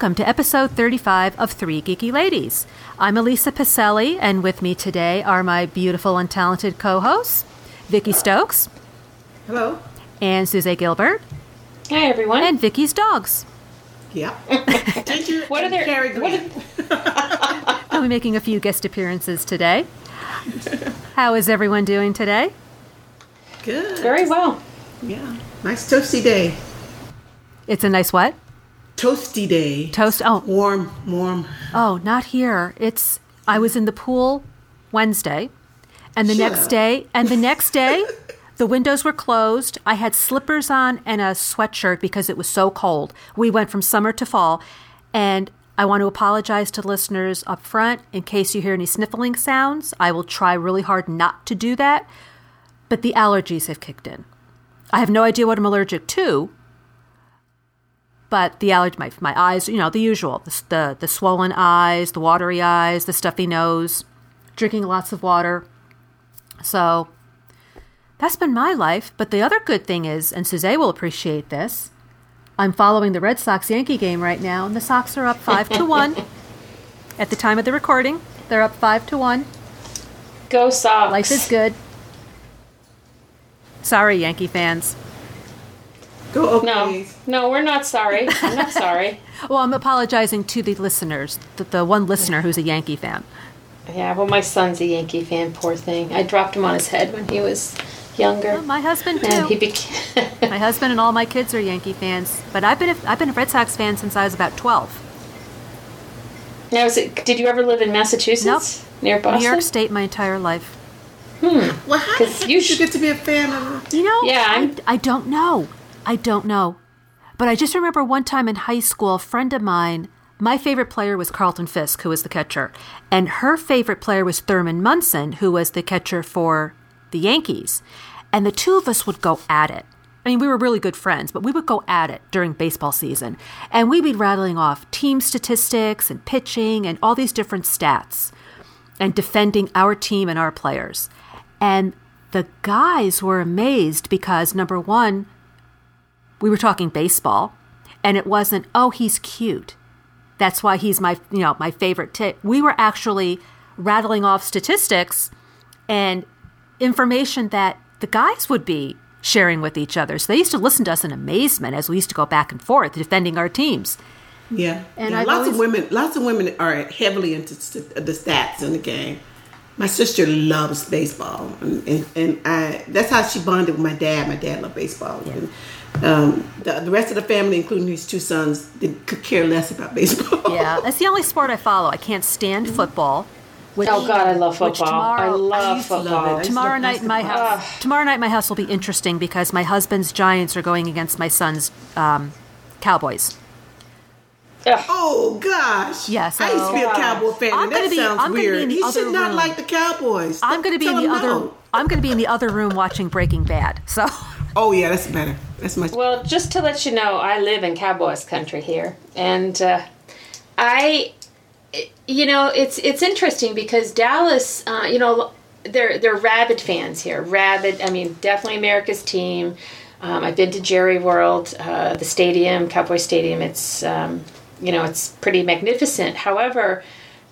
Welcome to episode 35 of Three Geeky Ladies. I'm Elisa Pacelli, and with me today are my beautiful and talented co hosts, Vicki Stokes Hello. and Suze Gilbert, Hi everyone. and Vicky's dogs. Yeah. Did you? What are their- Cary what Grant. I'll be making a few guest appearances today. How is everyone doing today? Good. Very well. Yeah. Nice toasty day. It's a nice what? Toasty day. Toast. Oh, Warm, warm. oh, not here. It's. I was in the pool Wednesday, and the next day, and the next day, the windows were closed. I had slippers on and a sweatshirt because it was so cold. We went from summer to fall, and I want to apologize to listeners up front in case you hear any sniffling sounds. I will try really hard not to do that, but the allergies have kicked in. I have no idea what I'm allergic to, but the allergy, my, my eyes, you know, the usual, the, the, the swollen eyes, the watery eyes, the stuffy nose, drinking lots of water. So that's been my life. But the other good thing is, and Suze will appreciate this, I'm following the Red Sox Yankee game right now, and the Sox are up five to one. At the time of the recording, they're up five to one. Go Sox. Life is good. Sorry, Yankee fans. Go Oak No, A's. no, we're not sorry. I'm not sorry. Well, I'm apologizing to the listeners, the, the one listener who's a Yankee fan. Yeah, well, my son's a Yankee fan. Poor thing. I dropped him on his head when he was younger, Well, my husband and he too. became. My husband and all my kids are Yankee fans, but I've been a, I've been a Red Sox fan since I was about twelve. now, is it? Did you ever live in Massachusetts near Boston? New York State my entire life. Hmm. Well, how 'Cause did you you, get to be a fan of? You know, Yeah, I, I'm- I don't know. I don't know. But I just remember one time in high school, a friend of mine, my favorite player was Carlton Fisk, who was the catcher, and her favorite player was Thurman Munson, who was the catcher for the Yankees. And the two of us would go at it. I mean, we were really good friends, but we would go at it during baseball season. And we'd be rattling off team statistics and pitching and all these different stats and defending our team and our players. And the guys were amazed because number one, we were talking baseball, and it wasn't, oh, he's cute. That's why he's my, you know, my favorite tick. We were actually rattling off statistics and information that the guys would be sharing with each other. So they used to listen to us in amazement as we used to go back and forth defending our teams. Yeah. And yeah. Lots always- of women. Lots of women are heavily into st- the stats in the game. My sister loves baseball, and, and, and I, that's how she bonded with my dad. My dad loved baseball. And, um, the, the rest of the family, including his two sons, did, could care less about baseball. Yeah, that's the only sport I follow. I can't stand football. Which, Oh God, I love which football. I tomorrow- love used to love football. it. Tomorrow love night, in my basketball. house. Tomorrow night, my house will be interesting because my husband's Giants are going against my son's um, Cowboys. Ugh. Oh gosh! Yeah, I used to be a Cowboy fan, I'm gonna that be- sounds I'm gonna be in weird. the He other should not room. like the Cowboys. I'm going to be in the other. no. I'm going to be in the other room watching Breaking Bad. So, Oh yeah, that's better. Much. Well, just to let you know, I live in Cowboys country here, and uh, I, you know, it's it's interesting because Dallas, uh, you know, they're they're rabid fans here. Rabid. I mean, definitely America's team. Um, I've been to Jerry World, uh, the stadium, Cowboy Stadium. It's um, you know, it's pretty magnificent. However,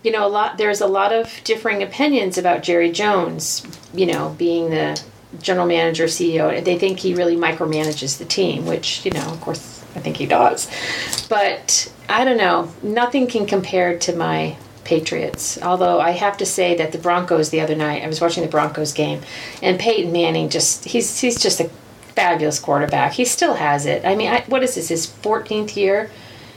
you know, a lot there's a lot of differing opinions about Jerry Jones. You know, being the general manager, CEO. They think he really micromanages the team, which you know, of course, I think he does. But I don't know. Nothing can compare to my Patriots. Although I have to say that the Broncos the other night, I was watching the Broncos game, and Peyton Manning just he's he's just a fabulous quarterback. He still has it. I mean, I, what is this? His 14th year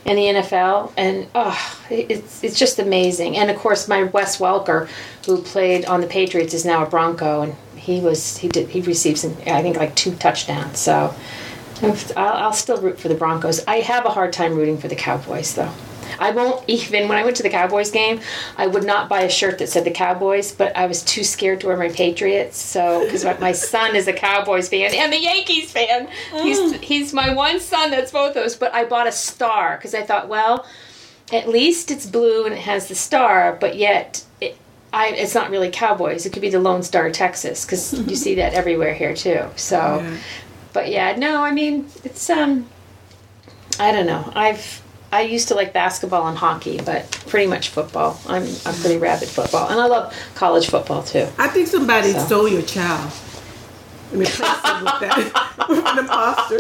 in the NFL, and oh, it's it's just amazing. And of course, my Wes Welker, who played on the Patriots, is now a Bronco, and he was he did he received some I think like two touchdowns. So I'll, I'll still root for the Broncos. I have a hard time rooting for the Cowboys, though. I won't even when I went to the Cowboys game, I would not buy a shirt that said the Cowboys, but I was too scared to wear my Patriots. So because my, my son is a Cowboys fan and a Yankees fan, he's mm. he's my one son that's both those. But I bought a star because I thought, well, at least it's blue and it has the star, but yet. It, I, it's not really Cowboys. It could be the Lone Star Texas because you see that everywhere here too. So, Yeah. but yeah, no, I mean it's um, I don't know. I've I used to like basketball and hockey, but pretty much football. I'm I'm pretty rabid football, and I love college football too. I think somebody So. stole your child. And replaced it with that with an imposter.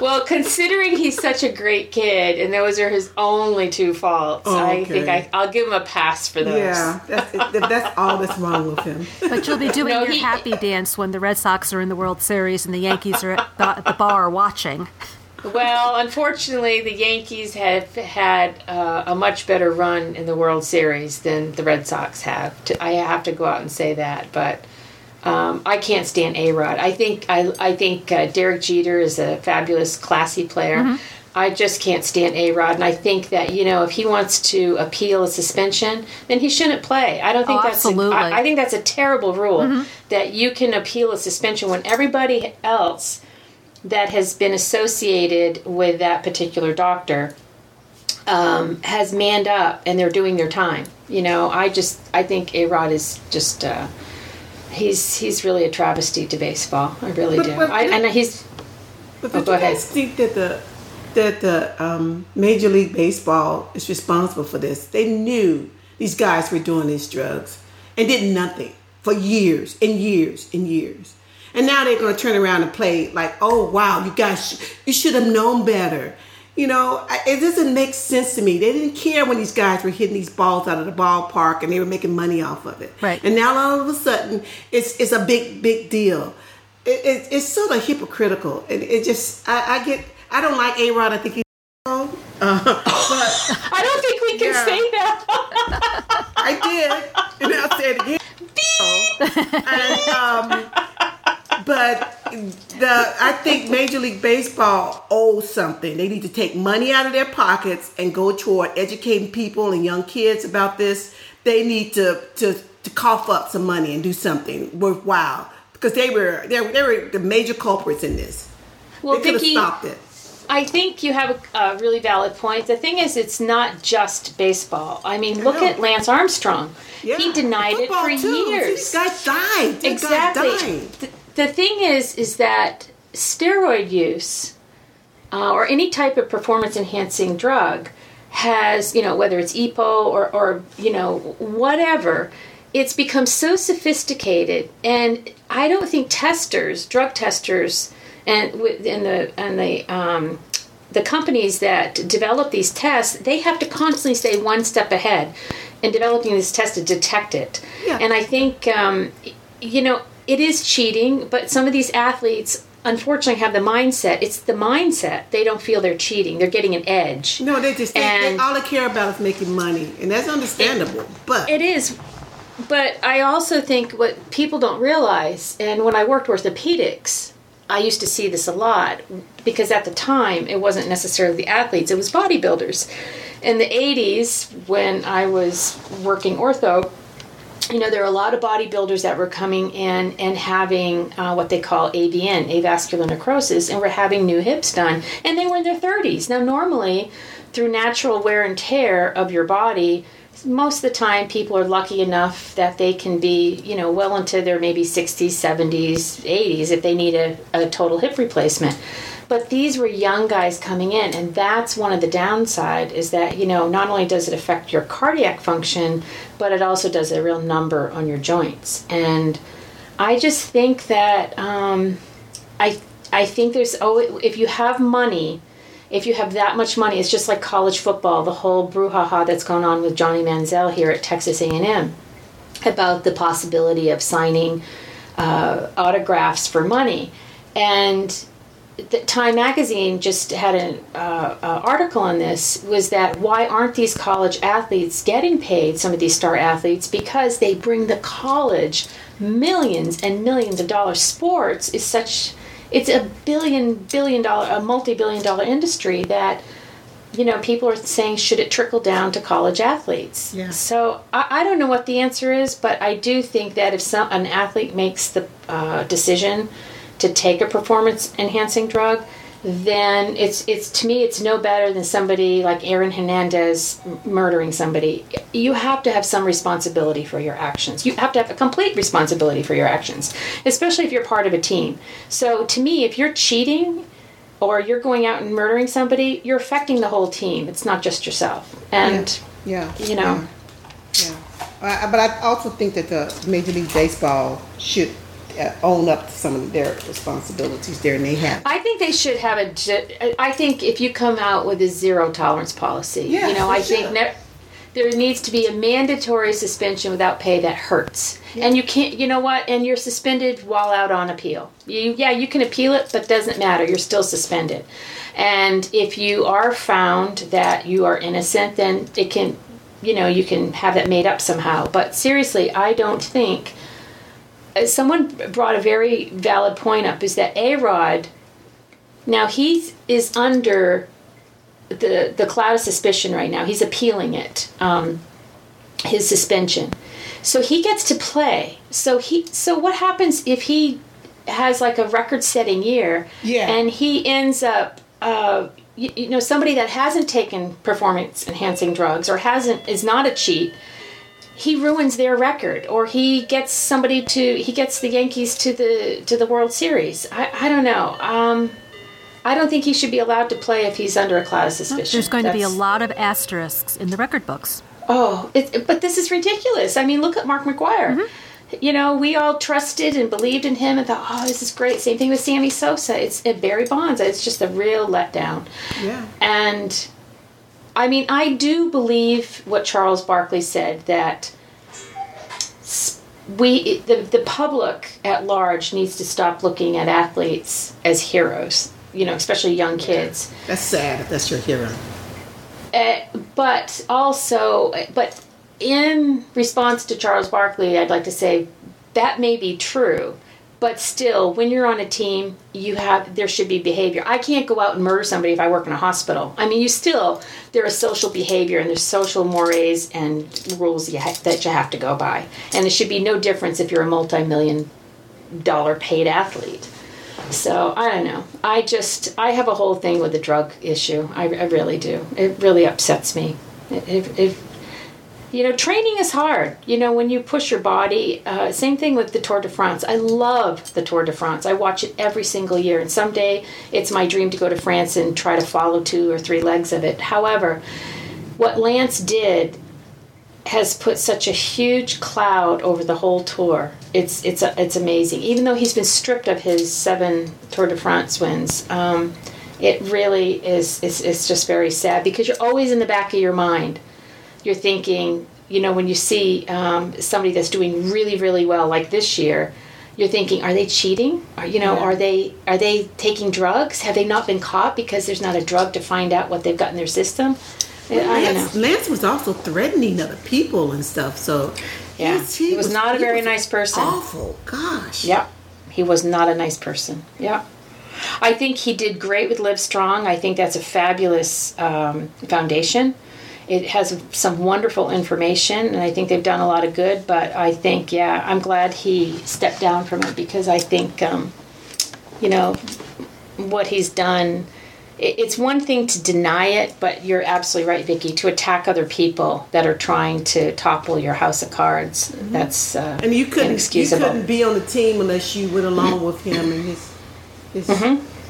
Well, considering he's such a great kid, and those are his only two faults, Oh, I think. I, I'll give him a pass for those. yeah, that's that's all that's wrong with him. But you'll be doing No, your he- happy dance when the Red Sox are in the World Series and the Yankees are at the, at the bar watching. Well, unfortunately, the Yankees have had uh, a much better run in the World Series than the Red Sox have. I have to go out and say that, but um, I can't stand A Rod. I think I, I think uh, Derek Jeter is a fabulous, classy player. I just can't stand A Rod, and I think that you know if he wants to appeal a suspension, then he shouldn't play. I don't think Oh, that's a- absolutely. I I think that's a terrible rule that you can appeal a suspension when everybody else that has been associated with that particular doctor um, has manned up and they're doing their time. You know, I just I think A Rod is just uh, he's he's really a travesty to baseball. I really But- do. but- I, and he's But Oh, go ahead. think that the that the um, Major League Baseball is responsible for this? They knew these guys were doing these drugs and did nothing for years and years and years. And now they're going to turn around and play like, "Oh wow, you guys, sh- you should have known better." You know, it doesn't make sense to me. They didn't care when these guys were hitting these balls out of the ballpark and they were making money off of it. Right. And now all of a sudden, it's it's a big big deal. It, it, it's sort of hypocritical. It, it just I, I get I don't like A Rod. I think he's uh, but I don't think we can Yeah. say that. I did, and I'll say it again. and, um, but the I think Major League Baseball owes something. They need to take money out of their pockets and go toward educating people and young kids about this. They need to to to cough up some money and do something worthwhile because they were they were, they were the major culprits in this. Well, they could have stopped it. I think you have a, a really valid point. The thing is, it's not just baseball. I mean, look know. at Lance Armstrong. Yeah. He denied it for too. years. These guys died. Exactly. Guys died. The, thing is, is that steroid use uh, or any type of performance enhancing drug has, you know, whether it's EPO or, or you know, whatever, it's become so sophisticated, and I don't think testers, drug testers, and and the and the um, the companies that develop these tests, they have to constantly stay one step ahead in developing this test to detect it. Yeah. And I think, um, you know, it is cheating, but some of these athletes unfortunately have the mindset. It's the mindset. They don't feel they're cheating. They're getting an edge. No, they just they, they, And- all they care about is making money, and that's understandable. but It is. But I also think what people don't realize, and when I worked orthopedics, I used to see this a lot because at the time it wasn't necessarily the athletes, it was bodybuilders. In the 80s, when I was working ortho, you know, there were a lot of bodybuilders that were coming in and having uh, what they call AVN, avascular necrosis, and were having new hips done, and they were in their 30s. Now, normally, through natural wear and tear of your body, most of the time people are lucky enough that they can be, you know, well into their maybe 60s, 70s, 80s if they need a, a total hip replacement. But these were young guys coming in, and that's one of the downside is that, you know, not only does it affect your cardiac function, but it also does a real number on your joints. And I just think that um, I I think there's oh if you have money, if you have that much money, it's just like college football, the whole brouhaha that's going on with Johnny Manziel here at Texas A&M about the possibility of signing uh, autographs for money, and Time Magazine just had an uh, uh, article on this. Was that why aren't these college athletes getting paid? Some of these star athletes because they bring the college millions and millions of dollars. Sports is such it's a billion billion dollar a multi billion dollar industry that you know, people are saying, should it trickle down to college athletes? Yeah. So I, I don't know what the answer is, but I do think that if some an athlete makes the uh, decision to take a performance enhancing drug, then it's it's to me it's no better than somebody like Aaron Hernandez murdering somebody. You have to have some responsibility for your actions. You have to have a complete responsibility for your actions, especially if you're part of a team. So to me, if you're cheating or you're going out and murdering somebody, you're affecting the whole team. It's not just yourself. And Yeah. you know, Yeah. Uh, but I also think that the Major League Baseball should Uh, own up to some of their responsibilities there, and they have. I think they should have a. I think if you come out with a zero tolerance policy, Yeah, you know, I think ne- there needs to be a mandatory suspension without pay that hurts. And you can't, you know what? And you're suspended while out on appeal. You, yeah, you can appeal it, but doesn't matter. You're still suspended. And if you are found that you are innocent, then it can, you know, you can have that made up somehow. But seriously, I don't think. Uh, Someone brought a very valid point up is that A Rod now he is under the the cloud of suspicion right now. He's appealing it, um, his suspension. So he gets to play. So he so what happens if he has like a record-setting year Yeah. and he ends up uh, you, you know somebody that hasn't taken performance enhancing drugs or hasn't is not a cheat he ruins their record or he gets somebody to he gets the yankees to the to the world series. I, I don't know. Um i don't think he should be allowed to play if he's under a cloud of suspicion. There's going to be a lot of asterisks in the record books. oh it, but this is ridiculous. I mean look at mark mcgwire. Mm-hmm. you know we all trusted and believed in him and thought oh this is great. Same thing with sammy sosa. It's uh, barry bonds it's just a real letdown. Yeah. and I mean, I do believe what Charles Barkley said that we, the, the public at large, needs to stop looking at athletes as heroes. You know, especially young kids. That's sad that's your hero. Uh, but also, but in response to Charles Barkley, I'd like to say that may be true. But still, when you're on a team, you have there should be behavior. I can't go out and murder somebody if I work in a hospital. I mean, you still there is social behavior and there's social mores and rules you ha- that you have to go by, and there should be no difference if you're a multi-million dollar paid athlete. So I don't know. I just I have a whole thing with the drug issue. I, I really do. It really upsets me. It, it, it, you know, training is hard. You know, when you push your body. Uh, same thing with the Tour de France. I love the Tour de France. I watch it every single year, and someday it's my dream to go to France and try to follow two or three legs of it. However, what Lance did has put such a huge cloud over the whole tour. It's it's a, it's amazing. Even though he's been stripped of his seven Tour de France wins, um, it really is. It's, it's just very sad because you're always in the back of your mind. You're thinking, you know, when you see um, somebody that's doing really really well, like this year. You're thinking, are they cheating? Are, you know, Yeah. are they are they taking drugs? Have they not been caught because there's not a drug to find out what they've got in their system? Know. Lance, Lance was also threatening other people and stuff. So Yeah. he's- He was not a very nice person. Awful. Gosh. Yep. He was not a nice person. Yep. I think he did great with Live Strong. I think that's a fabulous um, foundation. It has some wonderful information, and I think they've done a lot of good. But I think, yeah, I'm glad he stepped down from it because I think, um, you know, what he's done. It's one thing to deny it, but you're absolutely right, Vicky. To attack other people that are trying to topple your house of cards, that's uh, And you couldn't you couldn't be on the team unless you went along with him and his his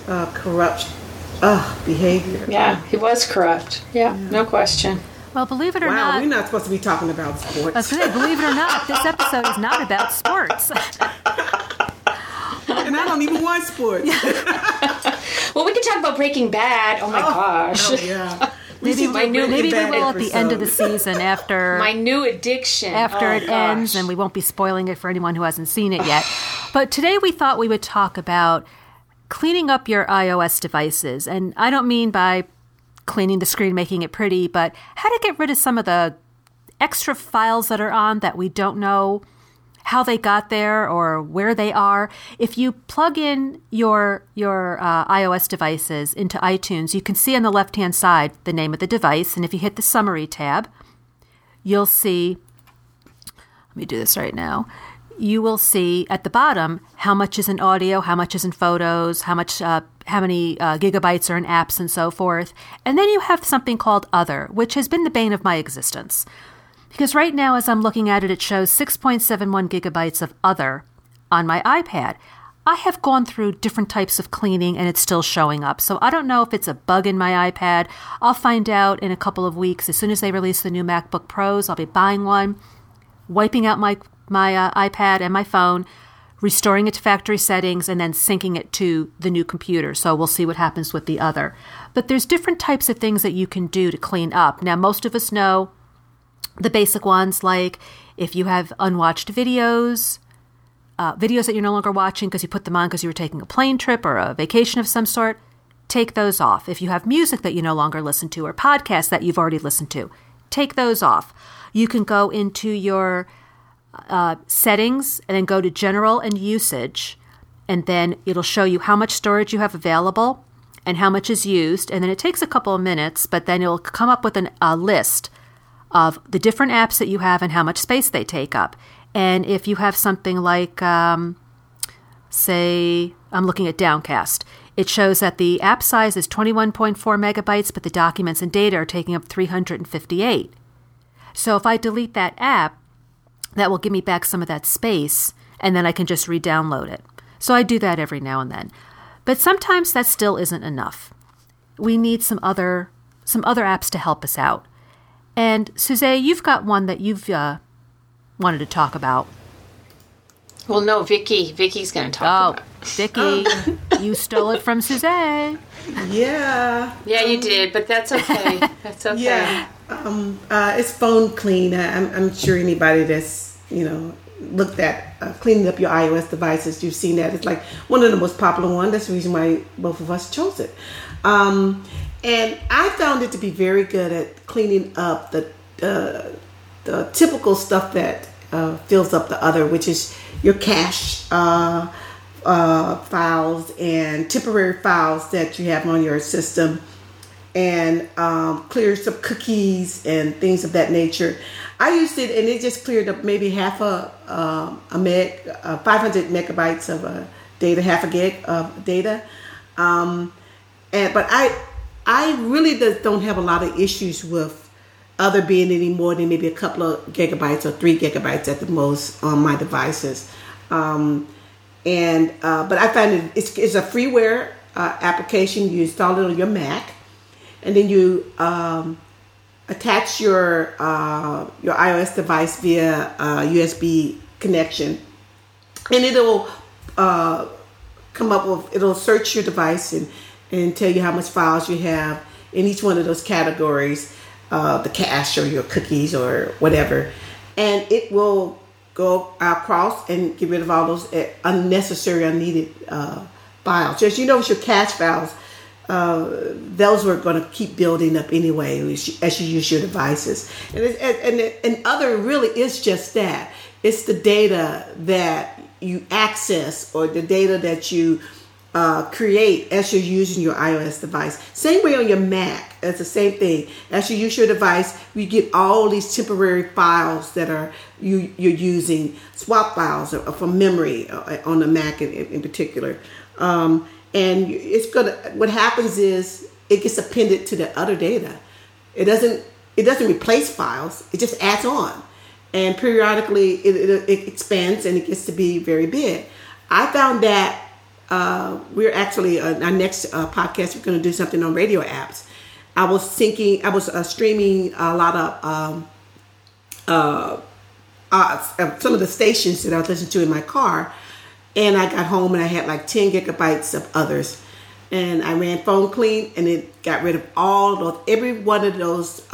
uh, corrupt uh, behavior. Yeah, he was corrupt. Yeah, no question. Well, believe it or Wow, not, we're not supposed to be talking about I was sports. going to say, believe it or not, this episode is not about sports. and I don't even want sports. Well, we can talk about Breaking Bad. Oh my oh, gosh, Oh, yeah. Maybe, we, my new- maybe we Breaking Bad will at the end of the season after my new addiction. after Oh, it ends, and we won't be spoiling it for anyone who hasn't seen it yet. but today we thought we would talk about cleaning up your iOS devices. And I don't mean by cleaning the screen, making it pretty, but how to get rid of some of the extra files that are on that we don't know how they got there or where they are. If you plug in your your uh, iOS devices into iTunes, you can see on the left hand side the name of the device, and if you hit the summary tab, you'll see. Let me do this right now. You will see at the bottom how much is in audio, how much is in photos, how much, uh, how many uh, gigabytes are in apps, and so forth. And then you have something called Other, which has been the bane of my existence. Because right now, as I'm looking at it, it shows 6.71 gigabytes of other on my iPad. I have gone through different types of cleaning and it's still showing up. So I don't know if it's a bug in my iPad. I'll find out in a couple of weeks. As soon as they release the new MacBook Pros, I'll be buying one, wiping out my, my uh, iPad and my phone, restoring it to factory settings, and then syncing it to the new computer. So we'll see what happens with the other. But there's different types of things that you can do to clean up. Now, most of us know the basic ones like if you have unwatched videos, uh, videos that you're no longer watching because you put them on because you were taking a plane trip or a vacation of some sort, take those off. If you have music that you no longer listen to or podcasts that you've already listened to, take those off. You can go into your uh, settings and then go to general and usage, and then it'll show you how much storage you have available and how much is used. And then it takes a couple of minutes, but then it'll come up with an, a list of the different apps that you have and how much space they take up. And if you have something like, um, say, I'm looking at Downcast, it shows that the app size is 21.4 megabytes, but the documents and data are taking up 358. So if I delete that app, that will give me back some of that space, and then I can just re download it. So I do that every now and then. But sometimes that still isn't enough. We need some other some other apps to help us out. And Suzette, you've got one that you've uh, wanted to talk about. Well, no, Vicky. Vicky's going to talk Oh, about. Vicky, you stole it from Suzette. Yeah. Yeah, you did, but that's okay. That's okay. Yeah. Um, uh, it's phone clean. I'm, I'm sure anybody that's, you know, looked at uh, cleaning up your iOS devices, you've seen that. It's like one of the most popular ones. That's the reason why both of us chose it. Um, and I found it to be very good at cleaning up the, uh, the typical stuff that uh, fills up the other, which is your cache uh, uh, files and temporary files that you have on your system and um, cleared some cookies and things of that nature. I used it and it just cleared up maybe half a um, a meg, uh, 500 megabytes of uh, data, half a gig of data. Um, and but I I really don't have a lot of issues with other being any more than maybe a couple of gigabytes or three gigabytes at the most on my devices. Um, and uh, but I find it it's, it's a freeware uh, application. You install it on your Mac, and then you um, attach your uh, your iOS device via uh, USB connection, and it'll uh, come up with it'll search your device and and tell you how much files you have in each one of those categories, uh, the cache or your cookies or whatever, and it will go across and get rid of all those uh, unnecessary, unneeded uh, files. As you know, with your cache files, uh, those were going to keep building up anyway as you, use your devices. And, it, and, and, and other really is just that. It's the data that you access or the data that you uh, create as you're using your iOS device. Same way on your Mac. It's the same thing. As you use your device, you get all these temporary files that are you you're using swap files from memory uh, on the Mac in, in particular. Um, and it's gonna. What happens is it gets appended to the other data. It doesn't. It doesn't replace files. It just adds on, and periodically it, it, it expands and it gets to be very big. I found that uh, we're actually uh, our next uh, podcast. We're going to do something on radio apps. I was thinking. I was uh, streaming a lot of um, uh, uh, some of the stations that I was listening to in my car, and I got home and I had like ten gigabytes of others, and I ran phone clean and it got rid of all those. Every one of those.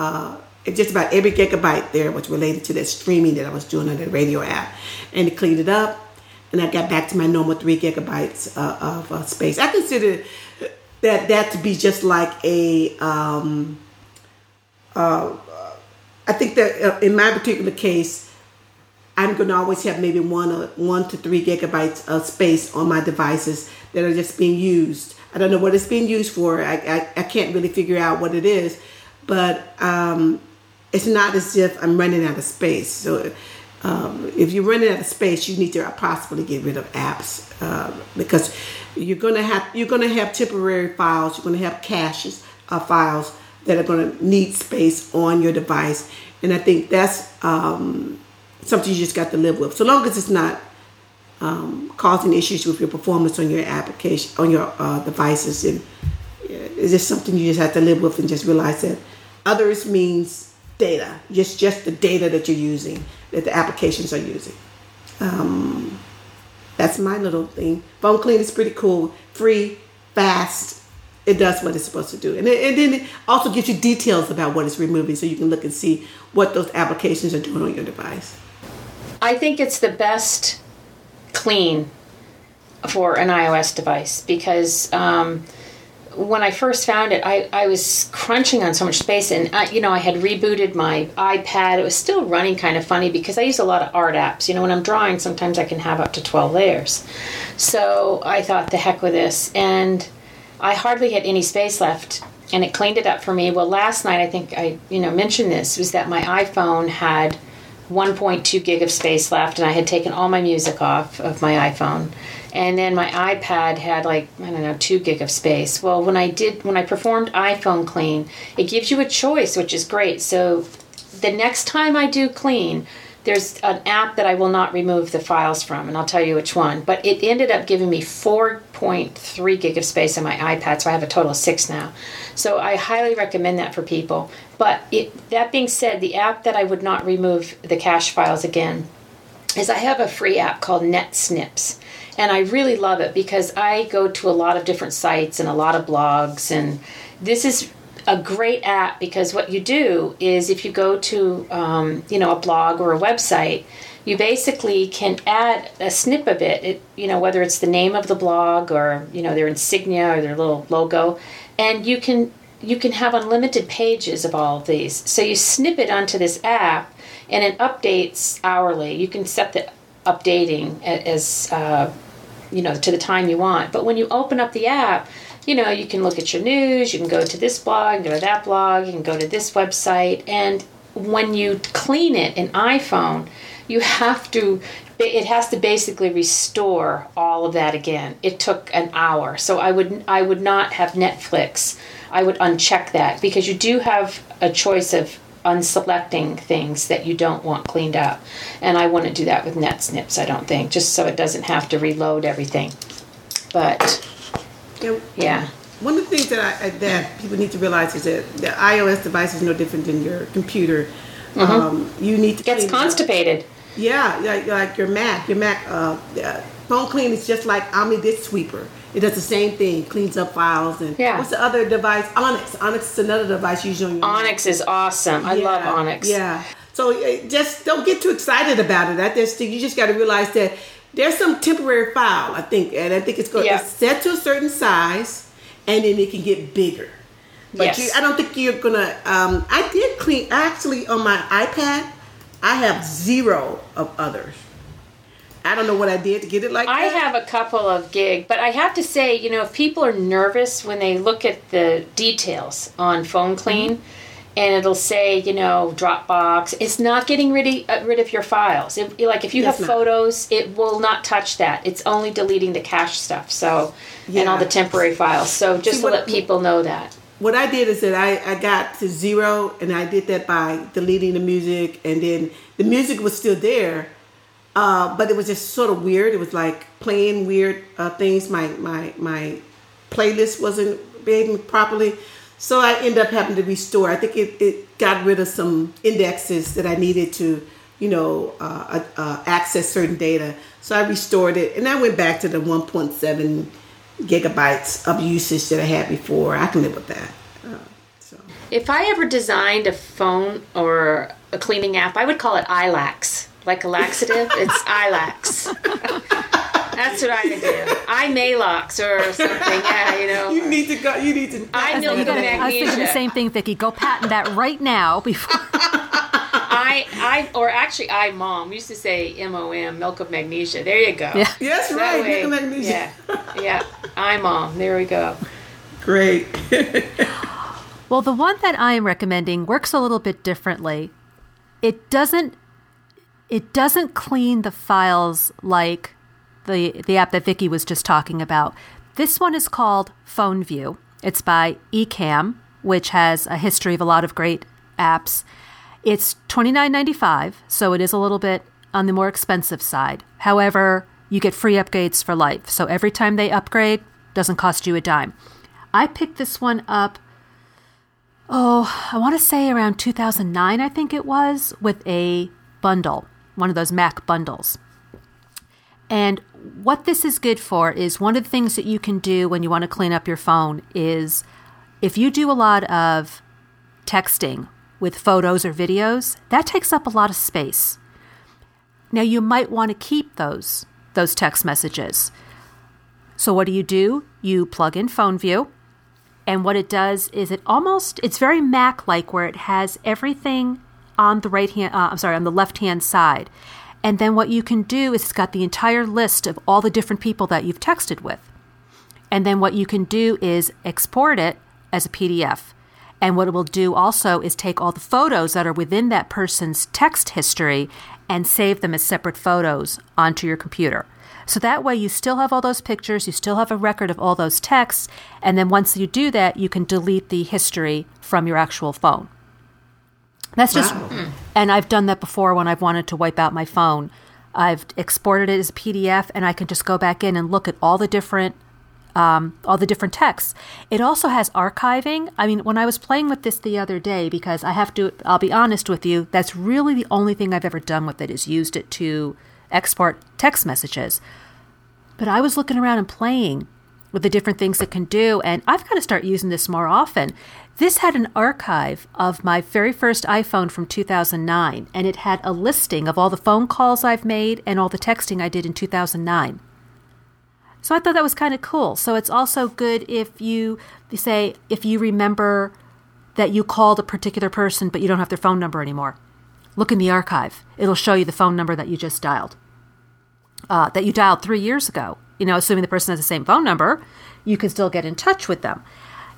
just about every gigabyte there was related to that streaming that I was doing on the radio app, and it cleaned it up and I got back to my normal three gigabytes uh, of uh, space. I consider that that to be just like a. Um, uh, I think that in my particular case, I'm going to always have maybe one or one to three gigabytes of space on my devices that are just being used. I don't know what it's being used for. I, I, I can't really figure out what it is, but um, it's not as if I'm running out of space. So um, if you're running out of space, you need to possibly get rid of apps uh, because you're gonna have you're gonna have temporary files. You're gonna have caches of files that are gonna need space on your device, and I think that's um, something you just got to live with. So long as it's not um, causing issues with your performance on your application on your uh, devices, and it's just something you just have to live with and just realize that others means data, just just the data that you're using, that the applications are using. Um, that's my little thing. Phone clean is pretty cool, free, fast. It does what it's supposed to do, and, it, and then it also gives you details about what it's removing, so you can look and see what those applications are doing on your device. I think it's the best clean for an iOS device because um, when I first found it, I, I was crunching on so much space, and I, you know I had rebooted my iPad. It was still running kind of funny because I use a lot of art apps. You know, when I'm drawing, sometimes I can have up to twelve layers. So I thought, the heck with this, and I hardly had any space left, and it cleaned it up for me. Well, last night I think I you know mentioned this was that my iPhone had 1.2 gig of space left, and I had taken all my music off of my iPhone. And then my iPad had like, I don't know, 2 gig of space. Well, when I did, when I performed iPhone clean, it gives you a choice, which is great. So the next time I do clean, there's an app that I will not remove the files from, and I'll tell you which one. But it ended up giving me 4.3 gig of space on my iPad, so I have a total of six now. So I highly recommend that for people. But it, that being said, the app that I would not remove the cache files again is I have a free app called NetSnips. And I really love it because I go to a lot of different sites and a lot of blogs. And this is a great app because what you do is if you go to um, you know a blog or a website you basically can add a snip of it, it you know whether it's the name of the blog or you know their insignia or their little logo and you can you can have unlimited pages of all of these. So you snip it onto this app and it updates hourly. You can set the updating as uh, you know to the time you want. But when you open up the app you know, you can look at your news, you can go to this blog, go to that blog, you can go to this website. And when you clean it in iPhone, you have to it has to basically restore all of that again. It took an hour. So I would I would not have NetSnips. I would uncheck that because you do have a choice of unselecting things that you don't want cleaned up. And I wouldn't do that with NetSnips, I don't think, just so it doesn't have to reload everything. But And yeah. One of the things that I, that people need to realize is that the iOS device is no different than your computer. Um, you need to Gets constipated. up. Yeah, like, like your Mac. Your Mac uh, phone clean is just like Omni Disk Sweeper. It does the same thing, cleans up files. And Yeah. what's the other device? Onyx. Onyx is another device used on your Mac. Onyx is awesome. I love Onyx. Yeah. So uh, just don't get too excited about it. I just you just got to realize that there's some temporary file. I think, and I think it's going Yeah. to set to a certain size, and then it can get bigger. But Yes. you, I don't think you're gonna. Um, I did clean actually on my iPad. I have zero of others. I don't know what I did to get it like I that. have a couple of gig, but I have to say, you know, if people are nervous when they look at the details on phone clean, Mm-hmm. and it'll say, you know, Dropbox, it's not getting rid of, uh, rid of your files. It, like if you Yes, have ma'am. photos, it will not touch that. It's only deleting the cache stuff. So and all the temporary files. So just See, to what- let people know that. What I did is that I, I got to zero and I did that by deleting the music and then the music was still there. Uh, but it was just sort of weird. It was like playing weird uh, things. My, my my playlist wasn't behaving properly. So I ended up having to restore. I think it, it got rid of some indexes that I needed to, you know, uh, uh, access certain data. So I restored it and I went back to the 1.7 gigabytes of usage that I had before. I can live with that. Uh, so If I ever designed a phone or a cleaning app, I would call it iLax. Like a laxative, it's iLax. That's what I would do. I Maalox or something. Yeah, you know. you need to go. You need to. I know You the gotta- I was thinking the same thing, Vicky. Go patent that right now before. I, I, or actually, I mom. We used to say M O M, milk of magnesia. There you go. Yeah. Yes, That right. way- Milk of magnesia. Yeah, yeah. I mom. There we go. Great. Well, the one that I am recommending works a little bit differently. It doesn't it doesn't clean the files like the the app that Vicky was just talking about. This one is called Phone View. It's by Ecamm, which has a history of a lot of great apps. It's twenty nine ninety five, so it is a little bit on the more expensive side. However, you get free upgrades for life. So every time they upgrade, doesn't cost you a dime. I picked this one up oh, I want to say around 2009, I think it was, with a bundle, one of those Mac bundles. And what this is good for is one of the things that you can do when you want to clean up your phone is if you do a lot of texting with photos or videos, that takes up a lot of space. Now you might want to keep those those text messages. So what do you do? You plug in phone view and what it does is it almost it's very Mac like where it has everything on the right hand uh, I'm sorry on the left hand side. And then what you can do is it's got the entire list of all the different people that you've texted with. And then what you can do is export it as a PDF. And what it will do also is take all the photos that are within that person's text history and save them as separate photos onto your computer. So that way you still have all those pictures, you still have a record of all those texts, and then once you do that, you can delete the history from your actual phone. That's just, Wow. Hmm. and I've done that before when I've wanted to wipe out my phone. I've exported it as a PDF, and I can just go back in and look at all the different um, all the different texts. It also has archiving. I mean, when I was playing with this the other day, because I have to, I'll be honest with you, that's really the only thing I've ever done with it is used it to export text messages. But I was looking around and playing with the different things it can do, and I've got to start using this more often. This had an archive of my very first iPhone from 2009, and it had a listing of all the phone calls I've made and all the texting I did in 2009. So I thought that was kind of cool. So it's also good if you, say if you remember that you called a particular person but you don't have their phone number anymore. Look in the archive. It'll show you the phone number that you just dialed. Uh, that you dialed three years ago. You know, assuming the person has the same phone number, you can still get in touch with them.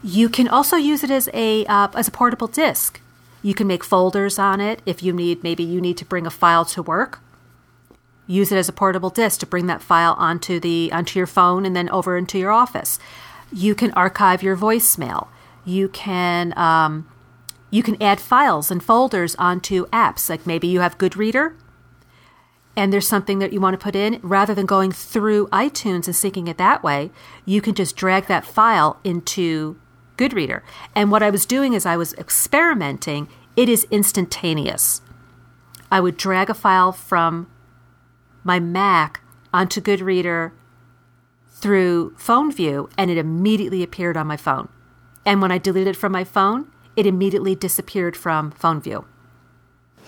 You can also use it as a uh, as a portable disk. You can make folders on it if you need. Maybe you need to bring a file to work use it as a portable disk to bring that file onto the onto your phone and then over into your office. You can archive your voicemail. You can um, you can add files and folders onto apps. Like maybe you have Goodreader, and there's something that you want to put in. Rather than going through iTunes and syncing it that way, you can just drag that file into Goodreader. And what I was doing is I was experimenting. It is instantaneous. I would drag a file from my Mac onto Goodreader through phone view and it immediately appeared on my phone. And when I deleted it from my phone, it immediately disappeared from phone view.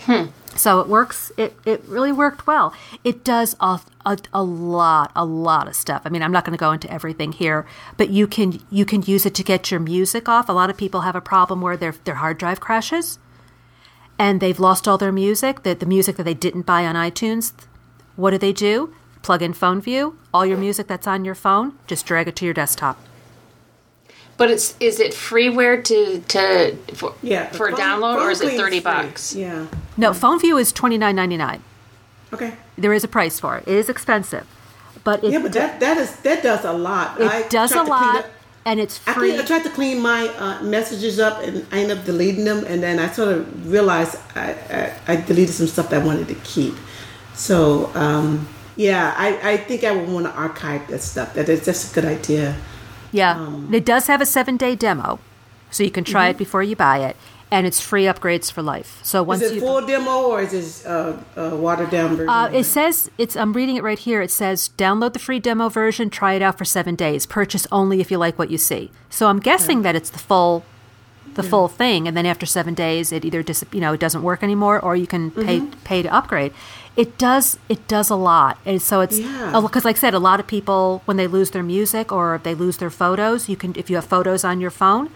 Hmm. So it works, it, it really worked well. It does a, a, a lot, a lot of stuff. I mean, I'm not going to go into everything here, but you can you can use it to get your music off. A lot of people have a problem where their their hard drive crashes and they've lost all their music, the, the music that they didn't buy on iTunes. What do they do? Plug in Phone View, all your music that's on your phone, just drag it to your desktop. But it's is it freeware to to for, Yeah. for phone- download or is it thirty free. bucks? Yeah. No, Phone View is twenty nine ninety nine. Okay. There is a price for it. It is expensive, but it, Yeah, but that that is that does a lot. it I does a tried to clean lot, and it's I, free. clean, I tried to clean my uh, messages up, and I ended up deleting them. And then I sort of realized I, I, I deleted some stuff that I wanted to keep. So um, yeah, I, I think I would want to archive that stuff. That is that's a good idea. yeah, um, it does have a seven day demo, so you can try Mm-hmm. it before you buy it, and it's free upgrades for life. So once Is it you full demo or is it uh, uh, watered down version? Uh, it says it's. I'm reading it right here. It says download the free demo version, try it out for seven days. Purchase only if you like what you see. So I'm guessing that it's the full, the full thing, and then after seven days, it either dis, you know it doesn't work anymore, or you can pay Mm-hmm. pay to upgrade. It does. It does a lot, and so it's Yeah. because, like I said, a lot of people when they lose their music or they lose their photos, you can if you have photos on your phone,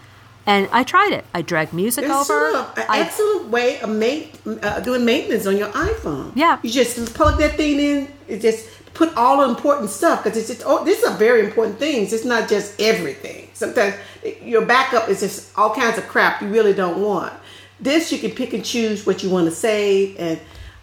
And I tried it. I dragged music It's over. an I- excellent way of ma- uh, doing maintenance on your iPhone. Yeah. you just plug that thing in. It just put all the important stuff because it's just oh, these are very important things. It's not just everything. Sometimes your backup is just all kinds of crap you really don't want. This you can pick and choose what you want to save, and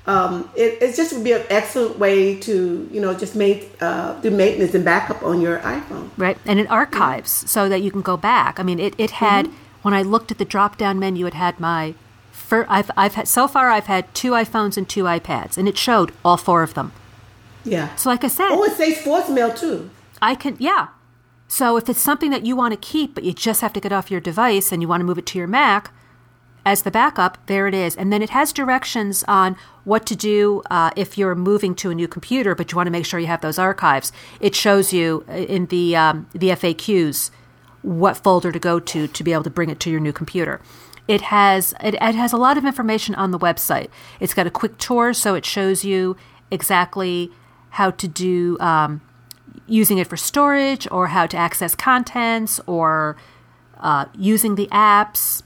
um, it, it just would be an excellent way to you know just make uh, do maintenance and backup on your iPhone. right and it archives so that you can go back i mean it, it had when i looked at the drop down menu it had my fir- I've, I've had so far i've had two iphones and two ipads and it showed all four of them Yeah. so like i said Oh, it says mail too. i can yeah so if it's something that you want to keep but you just have to get off your device and you want to move it to your mac as the backup there it is and then it has directions on what to do uh, if you're moving to a new computer but you want to make sure you have those archives it shows you in the um, the faqs what folder to go to to be able to bring it to your new computer. It has it, it has a lot of information on the website. It's got a quick tour, so it shows you exactly how to do um, using it for storage, or how to access contents, or uh, using the apps,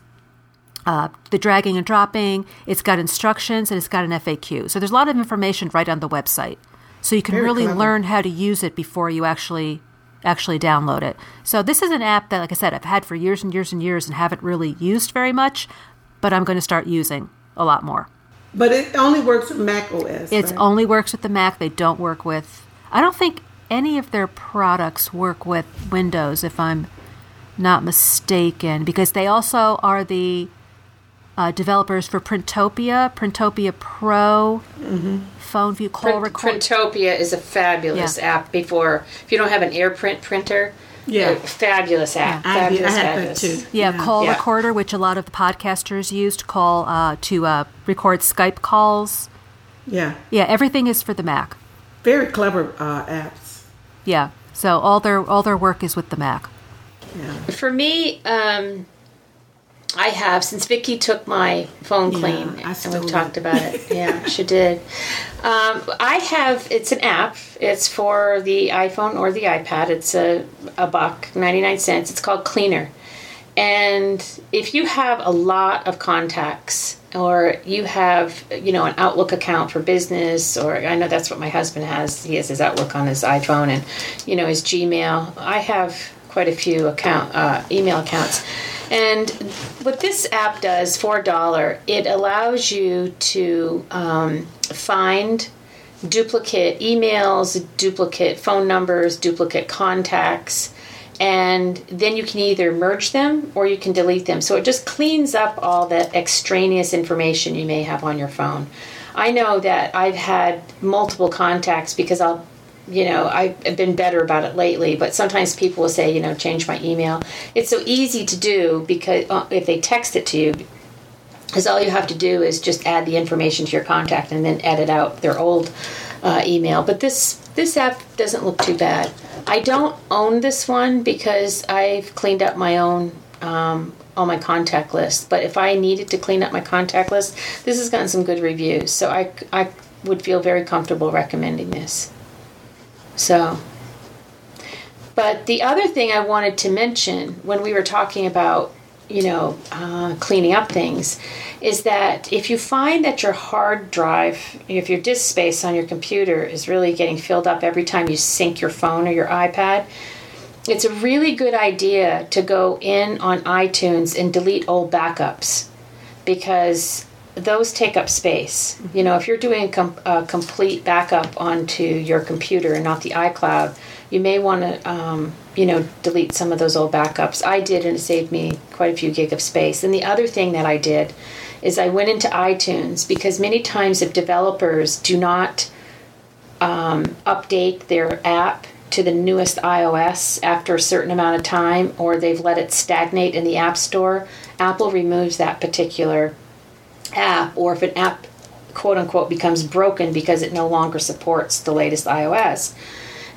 uh, the dragging and dropping. It's got instructions and it's got an FAQ. So there's a lot of information right on the website. So you can Very really clever. learn how to use it before you actually actually download it. So this is an app that like I said I've had for years and years and years and haven't really used very much, but I'm going to start using a lot more. But it only works with Mac OS. It right? only works with the Mac. They don't work with I don't think any of their products work with Windows if I'm not mistaken because they also are the uh, developers for Printopia, Printopia Pro, Phone View Call Print, Record. Printopia is a fabulous Yeah. app. Before, if you don't have an AirPrint printer, Yeah. a fabulous app. I, did, I Fabulous, had that fabulous. too. Yeah, call Yeah. recorder, which a lot of the podcasters use to call uh, to uh, record Skype calls. Yeah, Yeah, everything is for the Mac. very clever uh, apps. Yeah, so all their all their work is with the Mac. Yeah, For me, um, I have since Vicky took my phone Yeah, clean, I and we've talked about it. Yeah, she did. Um, I have. It's an app. It's for the iPhone or the iPad. It's a a buck ninety nine cents. It's called Cleaner, and if you have a lot of contacts or you have you know an outlook account for business or i know that's what my husband has he has his outlook on his iphone and you know his gmail i have quite a few account uh, email accounts and what this app does for a dollar it allows you to um, find duplicate emails, duplicate phone numbers, duplicate contacts, and then you can either merge them or you can delete them. So it just cleans up all that extraneous information you may have on your phone. I know that I've had multiple contacts because I'll you know, I've been better about it lately, but sometimes people will say, you know, change my email. It's so easy to do because uh, if they text it to you, because all you have to do is just add the information to your contact and then edit out their old uh, email. But this this app doesn't look too bad. I don't own this one because I've cleaned up my own um, on my contact list. But if I needed to clean up my contact list, this has gotten some good reviews. So I I would feel very comfortable recommending this. So. But the other thing I wanted to mention when we were talking about, you know, uh, cleaning up things, is that if you find that your hard drive, if your disk space on your computer is really getting filled up every time you sync your phone or your iPad, it's a really good idea to go in on iTunes and delete old backups because those take up space. You know, if you're doing a, com- a complete backup onto your computer and not the iCloud, you may want to, um, you know, delete some of those old backups. I did, and it saved me quite a few gig of space. And the other thing that I did is I went into iTunes because many times if developers do not um, update their app to the newest iOS after a certain amount of time, or they've let it stagnate in the App Store, Apple removes that particular app, or if an app quote unquote becomes broken because it no longer supports the latest iOS,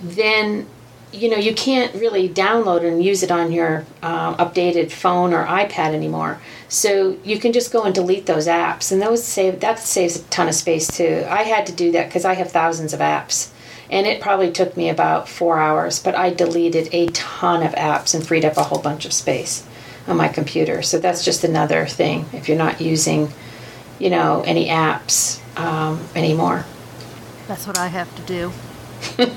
then you know you can't really download and use it on your um, updated phone or iPad anymore. So you can just go and delete those apps, and those save that saves a ton of space too. I had to do that because I have thousands of apps, and it probably took me about four hours. But I deleted a ton of apps and freed up a whole bunch of space. on my computer. So that's just another thing if you're not using, you know, any apps um, anymore. That's what I have to do.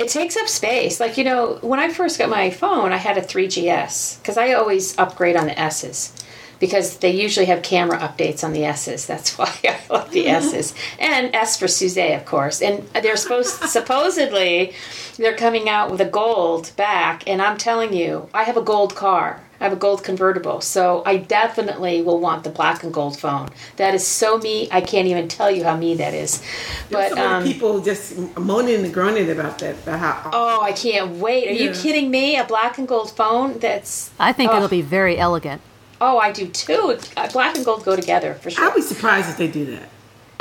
It takes up space. Like, you know, when I first got my phone, I had a 3GS because I always upgrade on the S's because they usually have camera updates on the S's. That's why I love the S's. And S for Suze, of course. And they're supposed, supposedly, they're coming out with a gold back. And I'm telling you, I have a gold car. I have a gold convertible, so I definitely will want the black and gold phone. That is so me. I can't even tell you how me that is. But But so um, people just moaning and groaning about that. About how oh, I can't wait. Are you kidding me? A black and gold phone? That's I think Oh. it'll be very elegant. oh, I do too. Uh, Black and gold go together for sure. I'd be surprised if they do that.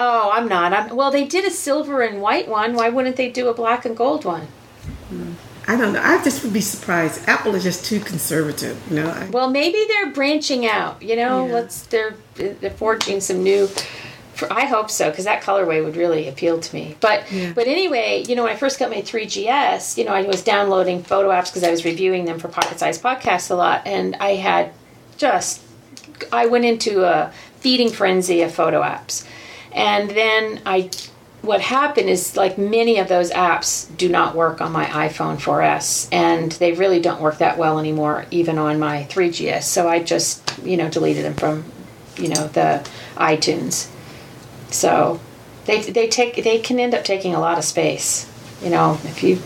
Oh, I'm not. I'm, well, they did a silver and white one. Why wouldn't they do a black and gold one? I don't know. I just would be surprised. Apple is just too conservative. You know. I, Well, maybe they're branching out. You know, Yeah. let's they're they're forging some new. For, I hope so because that colorway would really appeal to me. But Yeah. but anyway, you know, when I first got my 3GS, you know, I was downloading photo apps because I was reviewing them for Pocket Size Podcasts a lot, and I had just I went into a feeding frenzy of photo apps, and then I. What happened is, like many of those apps, do not work on my iPhone 4S, and they really don't work that well anymore, even on my 3GS. So I just, you know, deleted them from, you know, the iTunes. So they they take they can end up taking a lot of space. You know, if you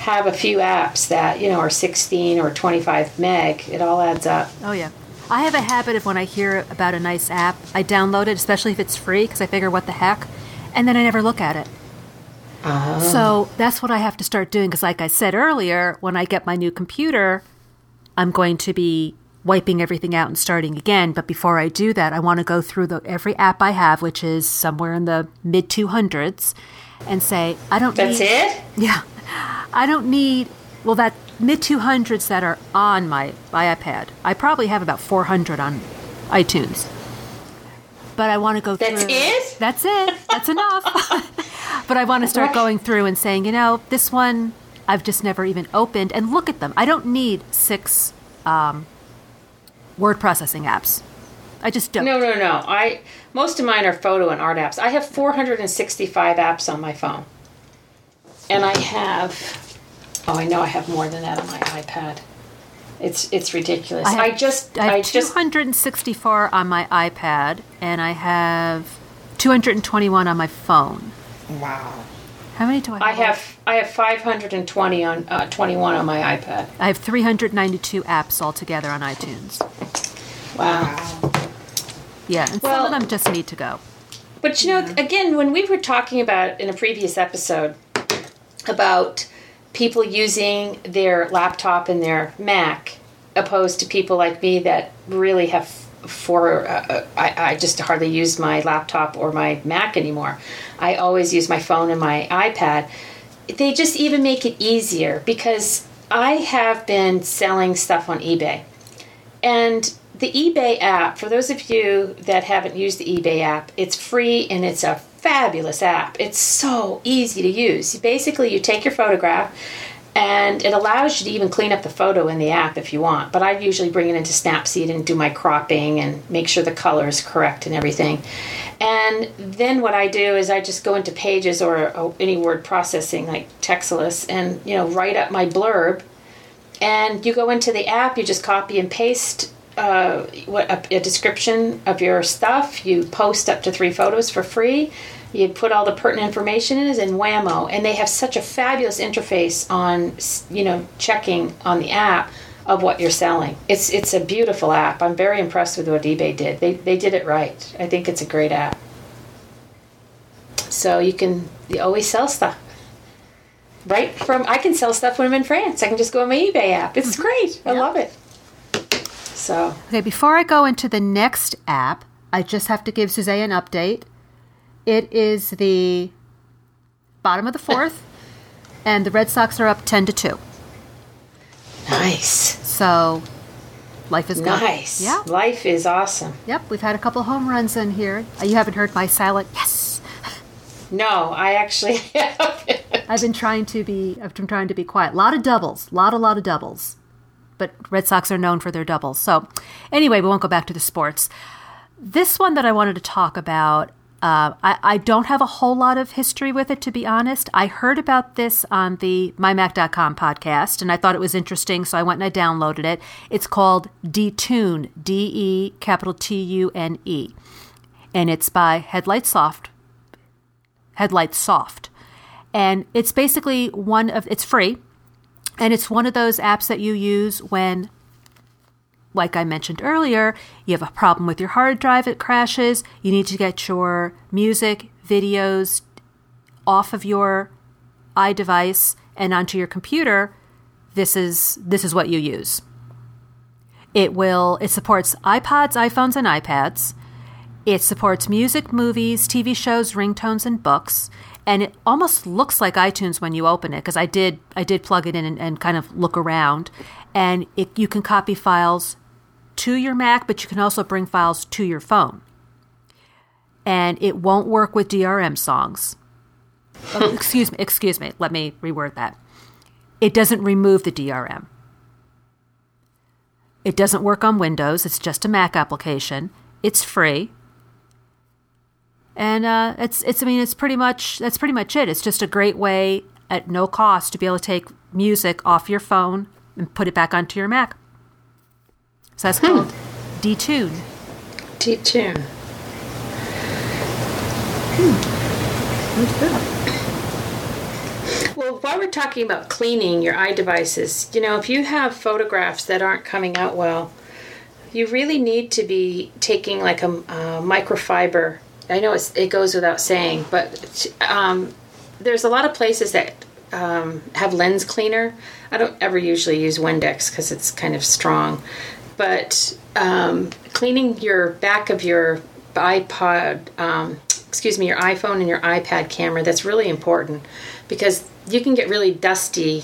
have a few apps that you know are 16 or 25 meg, it all adds up. Oh yeah. I have a habit of when I hear about a nice app, I download it, especially if it's free, because I figure, what the heck, and then I never look at it. Uh-huh. So that's what I have to start doing. Because, like I said earlier, when I get my new computer, I'm going to be wiping everything out and starting again. But before I do that, I want to go through the, every app I have, which is somewhere in the mid 200s, and say, I don't That's need. it. Yeah. I don't need, well, that mid 200s that are on my, my iPad. I probably have about 400 on iTunes. But I want to go That's through. it? That's it. That's enough. but I want to start going through and saying, you know, this one I've just never even opened and look at them. I don't need six um, word processing apps. I just don't. No, no, no. I most of mine are photo and art apps. I have 465 apps on my phone, and I have. Oh, I know I have more than that on my iPad. It's it's ridiculous. I, have- just I have I just 264 on my iPad and I have 221 on my phone. wow. How many do I have? I have I have 520 on uh, 21 on my iPad. I have 392 apps altogether on iTunes. Wow. Yeah, and Well- some of them just need to go. But you know, again, when we were talking about in a previous episode about people using their laptop and their Mac, opposed to people like me that really have for uh, I, I just hardly use my laptop or my Mac anymore. I always use my phone and my iPad. They just even make it easier because I have been selling stuff on eBay. And the eBay app, for those of you that haven't used the eBay app, it's free and it's a fabulous app. It's so easy to use. Basically, you take your photograph and it allows you to even clean up the photo in the app if you want. But I usually bring it into Snapseed and do my cropping and make sure the color is correct and everything. And then what I do is I just go into Pages or, any word processing like Textilus and you know write up my blurb and you go into the app you just copy and paste uh, what a, a description of your stuff you post up to three photos for free you put all the pertinent information in and whammo and they have such a fabulous interface on you know checking on the app of what you're selling it's it's a beautiful app i'm very impressed with what ebay did they, they did it right i think it's a great app so you can you always sell stuff right from I can sell stuff when I'm in France. I can just go on my eBay app. It's mm-hmm. great. I Yeah. love it. So Okay, before I go into the next app, I just have to give Suzanne an update. It is the bottom of the fourth, and the Red Sox are up 10 to 2. nice. So life is good. Nice. Yeah. Life is awesome. Yep, we've had a couple home runs in here. You haven't heard my silent yes. No, I actually haven't. I've been trying to be I've been trying to be quiet. A lot of doubles. A Lot a lot of doubles. but Red Sox are known for their doubles. So, anyway, we won't go back to the sports. This one that I wanted to talk about, uh, I, I don't have a whole lot of history with it, to be honest. I heard about this on the mymac.com podcast, and I thought it was interesting, so I went and I downloaded it. It's called deTune, D E capital T U N E, and it's by Headlight Soft. Headlight Soft. And it's basically one of, it's free, and it's one of those apps that you use when like I mentioned earlier, you have a problem with your hard drive, it crashes, you need to get your music, videos off of your iDevice and onto your computer. This is this is what you use. It will it supports iPods, iPhones and iPads. It supports music, movies, TV shows, ringtones and books and it almost looks like iTunes when you open it because I did I did plug it in and, and kind of look around, and it, you can copy files to your Mac, but you can also bring files to your phone. And it won't work with DRM songs. oh, excuse me, excuse me. Let me reword that. It doesn't remove the DRM. It doesn't work on Windows. It's just a Mac application. It's free. And uh, it's it's I mean it's pretty much that's pretty much it. It's just a great way at no cost to be able to take music off your phone and put it back onto your Mac. So that's called deTune. deTune. Hmm. Well, while we're talking about cleaning your eye devices, you know, if you have photographs that aren't coming out well, you really need to be taking like a, a microfiber. I know it goes without saying, but um, there's a lot of places that um, have lens cleaner. I don't ever usually use Windex because it's kind of strong, but um, cleaning your back of your iPod, um, excuse me, your iPhone and your iPad camera, that's really important because you can get really dusty,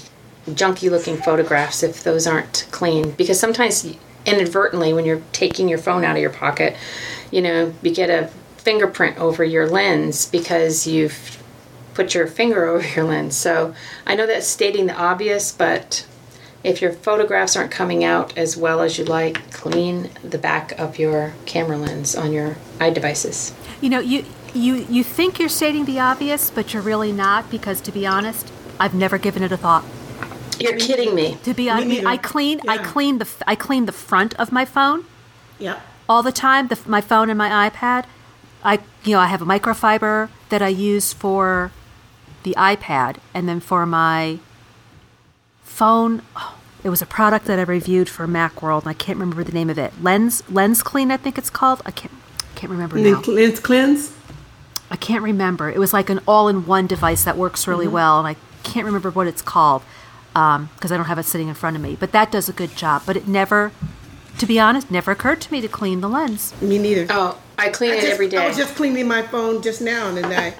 junky looking photographs if those aren't clean. Because sometimes inadvertently, when you're taking your phone out of your pocket, you know, you get a fingerprint over your lens because you've put your finger over your lens. So I know that's stating the obvious, but if your photographs aren't coming out as well as you'd like, clean the back of your camera lens on your iDevices. You know, you you you think you're stating the obvious, but you're really not because to be honest, I've never given it a thought. You're kidding me. To be honest, I clean yeah. I clean the I clean the front of my phone. Yeah. All the time, the, my phone and my iPad. I you know I have a microfiber that I use for the iPad, and then for my phone. Oh, it was a product that I reviewed for Macworld, and I can't remember the name of it. Lens Lens Clean, I think it's called. I can't can't remember now. Lens Cleanse. I can't remember. It was like an all-in-one device that works really mm-hmm. well, and I can't remember what it's called because um, I don't have it sitting in front of me. But that does a good job. But it never, to be honest, never occurred to me to clean the lens. Me neither. Oh, I clean I it just, every day. I was just cleaning my phone just now, and then I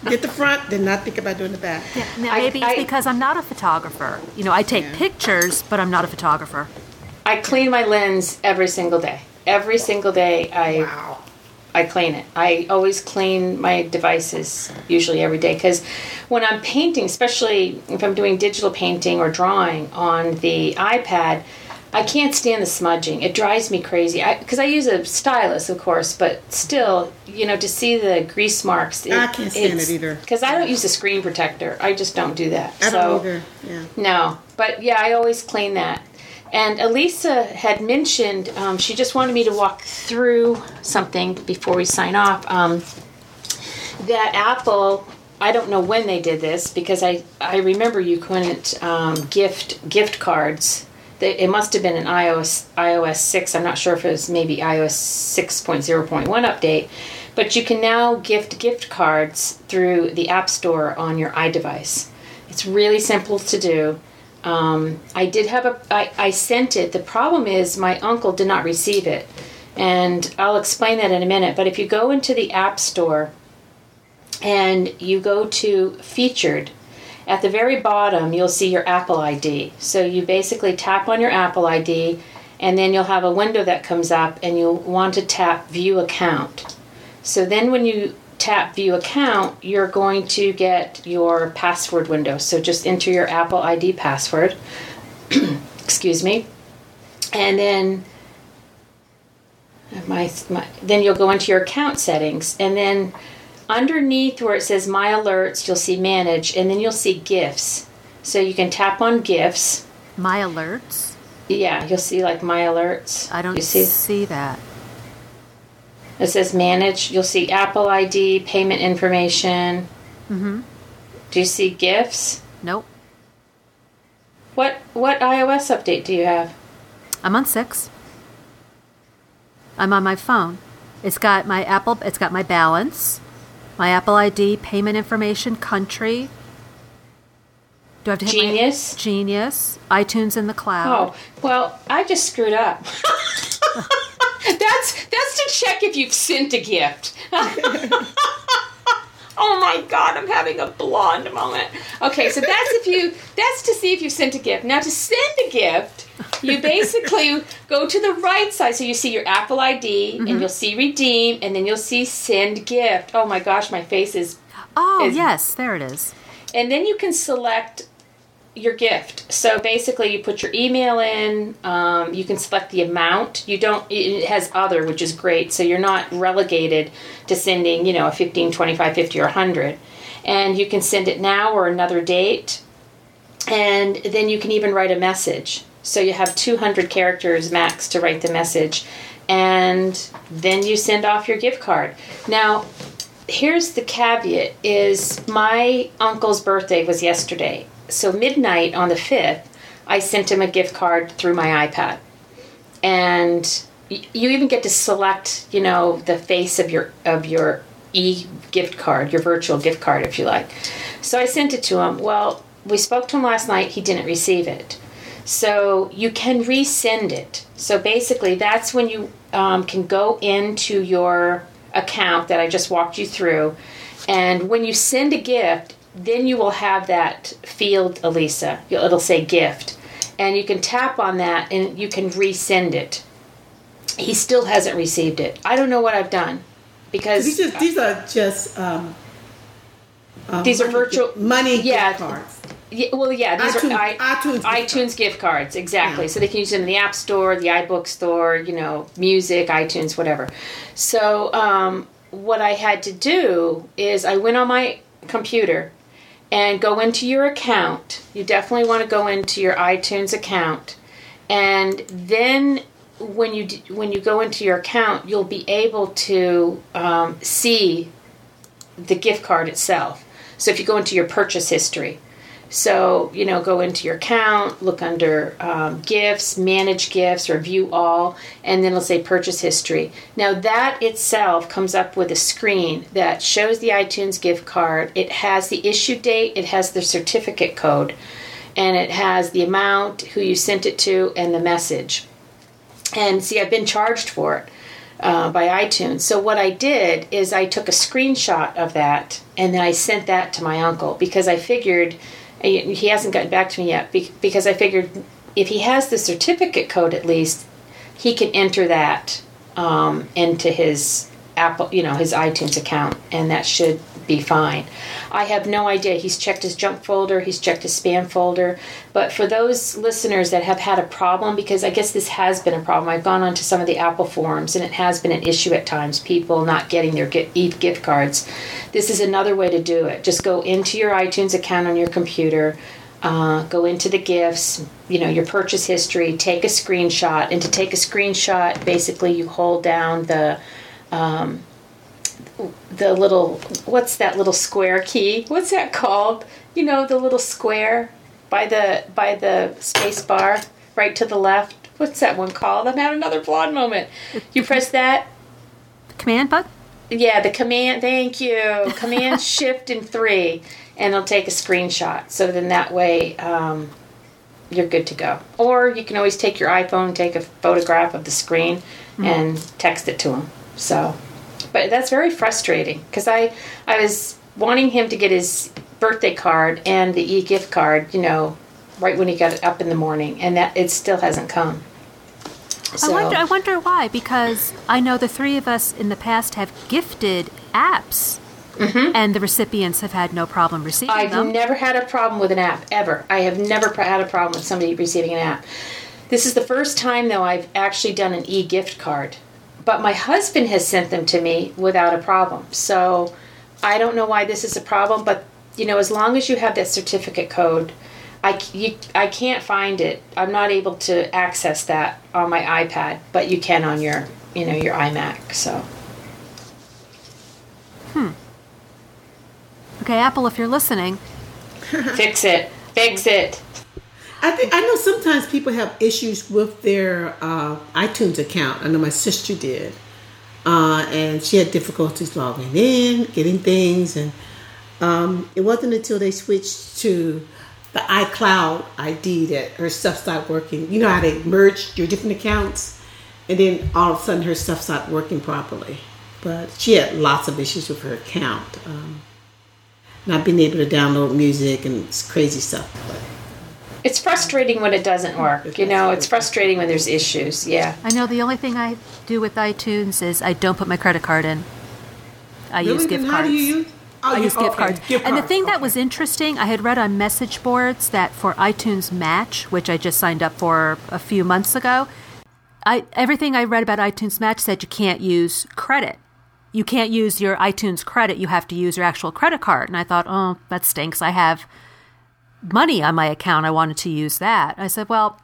get the front, did not think about doing the back. Yeah, now maybe I, it's because I'm not a photographer. You know, I take yeah. pictures, but I'm not a photographer. I clean my lens every single day. Every single day, I wow. I clean it. I always clean my devices usually every day because when I'm painting, especially if I'm doing digital painting or drawing on the iPad, I can't stand the smudging. It drives me crazy. Because I, I, use a stylus, of course, but still, you know, to see the grease marks. It, I can't stand it either. Because I don't use a screen protector. I just don't do that. I so, don't either. Yeah. No, but yeah, I always clean that. And Elisa had mentioned um, she just wanted me to walk through something before we sign off. Um, that Apple, I don't know when they did this because I, I remember you couldn't um, gift gift cards. It must have been an iOS iOS six. I'm not sure if it was maybe iOS six point zero point one update, but you can now gift gift cards through the App Store on your iDevice. It's really simple to do. Um, I did have a, I, I sent it. The problem is my uncle did not receive it. And I'll explain that in a minute. But if you go into the App Store and you go to Featured, at the very bottom you'll see your Apple ID. So you basically tap on your Apple ID and then you'll have a window that comes up and you'll want to tap View Account. So then when you tap view account, you're going to get your password window. So just enter your Apple ID password. Excuse me. and then my, my then you'll go into your account settings and then underneath where it says my alerts you'll see manage and then you'll see gifts so you can tap on gifts My alerts. yeah you'll see like my alerts I don't you see see that. it says manage you'll see apple id payment information Mm-hmm. do you see gifts Nope. what what ios update do you have I'm on six. I'm on my phone. It's got my Apple. It's got my balance, my Apple ID, payment information, country. Do I have to hit my- Genius? Genius. iTunes in the cloud. Oh, well, I just screwed up. that's that's to check if you've sent a gift. oh my god, I'm having a blonde moment. Okay, so that's if you that's to see if you've sent a gift. Now to send a gift, you basically go to the right side so you see your Apple ID and you'll see redeem and then you'll see send gift. Oh my gosh, my face is Oh, is- yes, there it is. and then you can select your gift. So basically, you put your email in. Um, you can select the amount. You don't. It has other, which is great. So you're not relegated to sending, you know, a 15, 25, 50, or 100. And you can send it now or another date. And then you can even write a message. So you have 200 characters max to write the message. And then you send off your gift card. Now, here's the caveat is my uncle's birthday was yesterday. So midnight on the 5th i sent him a gift card through my ipad. And you even get to select you know the face of your of your e gift card your virtual gift card if you like. So i sent it to him. Well we spoke to him last night. He didn't receive it so you can resend it. So basically, that's when you um, can go into your account that I just walked you through. And when you send a gift, then you will have that field, Elisa. It'll say gift. And you can tap on that and you can resend it. He still hasn't received it. I don't know what I've done because These are, these are just um, uh, These are virtual- money yeah. gift cards. Yeah, well, yeah, these iTunes- are I, iTunes gift iTunes gift cards, exactly. Yeah. So they can use them in the App Store, the iBook Store, you know, music, iTunes, whatever. So um, what I had to do is I went on my computer and go into your account. You definitely want to go into your iTunes account, and then when you when you go into your account, you'll be able to um, see the gift card itself. So if you go into your purchase history, so, you know, go into your account, look under um, gifts, manage gifts, or view all, and then it'll say purchase history. Now, that itself comes up with a screen that shows the iTunes gift card. It has the issue date, it has the certificate code, and it has the amount, who you sent it to, and the message. And see, I've been charged for it uh, by iTunes. So what I did is I took a screenshot of that and then I sent that to my uncle because I figured he hasn't gotten back to me yet because I figured if he has the certificate code at least he can enter that um, into his Apple, you know, his iTunes account, and that should be fine. I have no idea. He's checked his junk folder, he's checked his spam folder. But for those listeners that have had a problem, because I guess this has been a problem, I've gone onto some of the Apple forums, and it has been an issue at times. People not getting their gift, Eve gift cards. This is another way to do it. Just go into your iTunes account on your computer. Uh, go into the gifts, you know, your purchase history, take a screenshot. And to take a screenshot, basically you hold down the um, the little what's that little square key? What's that called? You know, the little square by the by the space bar right to the left. What's that one called? I'm having another blonde moment. You press that. Command button? Yeah, the command. Thank you. Command Shift and three, and it'll take a screenshot. So then that way, um, you're good to go. Or you can always take your iPhone, take a photograph of the screen, and text it to him. So, but that's very frustrating because I I was wanting him to get his birthday card and the e gift card, you know, right when he got up in the morning, and that it still hasn't come. I wonder. I wonder why. Because I know the three of us in the past have gifted apps, mm-hmm. and the recipients have had no problem receiving them. I've never had a problem with an app ever. I have never had a problem with somebody receiving an app. This is the first time, though, I've actually done an e gift card. But my husband has sent them to me without a problem. So I don't know why this is a problem, but you know, as long as you have that certificate code, I, you, I can't find it. I'm not able to access that on my iPad, but you can on your, you know, your iMac. So Hmm. Okay, Apple, if you're listening, fix it, fix it. I think I know sometimes people have issues with their uh, iTunes account. I know my sister did, uh, and she had difficulties logging in, getting things, and um, it wasn't until they switched to the iCloud ID that her stuff started working. You know how they merged your different accounts, and then all of a sudden her stuff started working properly. But she had lots of issues with her account, um, not being able to download music and crazy stuff. But It's frustrating when it doesn't work. You know, it's frustrating when there's issues. Yeah. I know the only thing I do with iTunes is I don't put my credit card in. I use gift Then how cards. do you use? Oh, I you- use gift cards. gift and the cards, thing that was interesting, I had read on message boards that for iTunes Match, which I just signed up for a few months ago, I everything I read about iTunes Match said you can't use credit. You can't use your iTunes credit. You have to use your actual credit card. And I thought, oh, that stinks. I have money on my account. I wanted to use that. I said, well,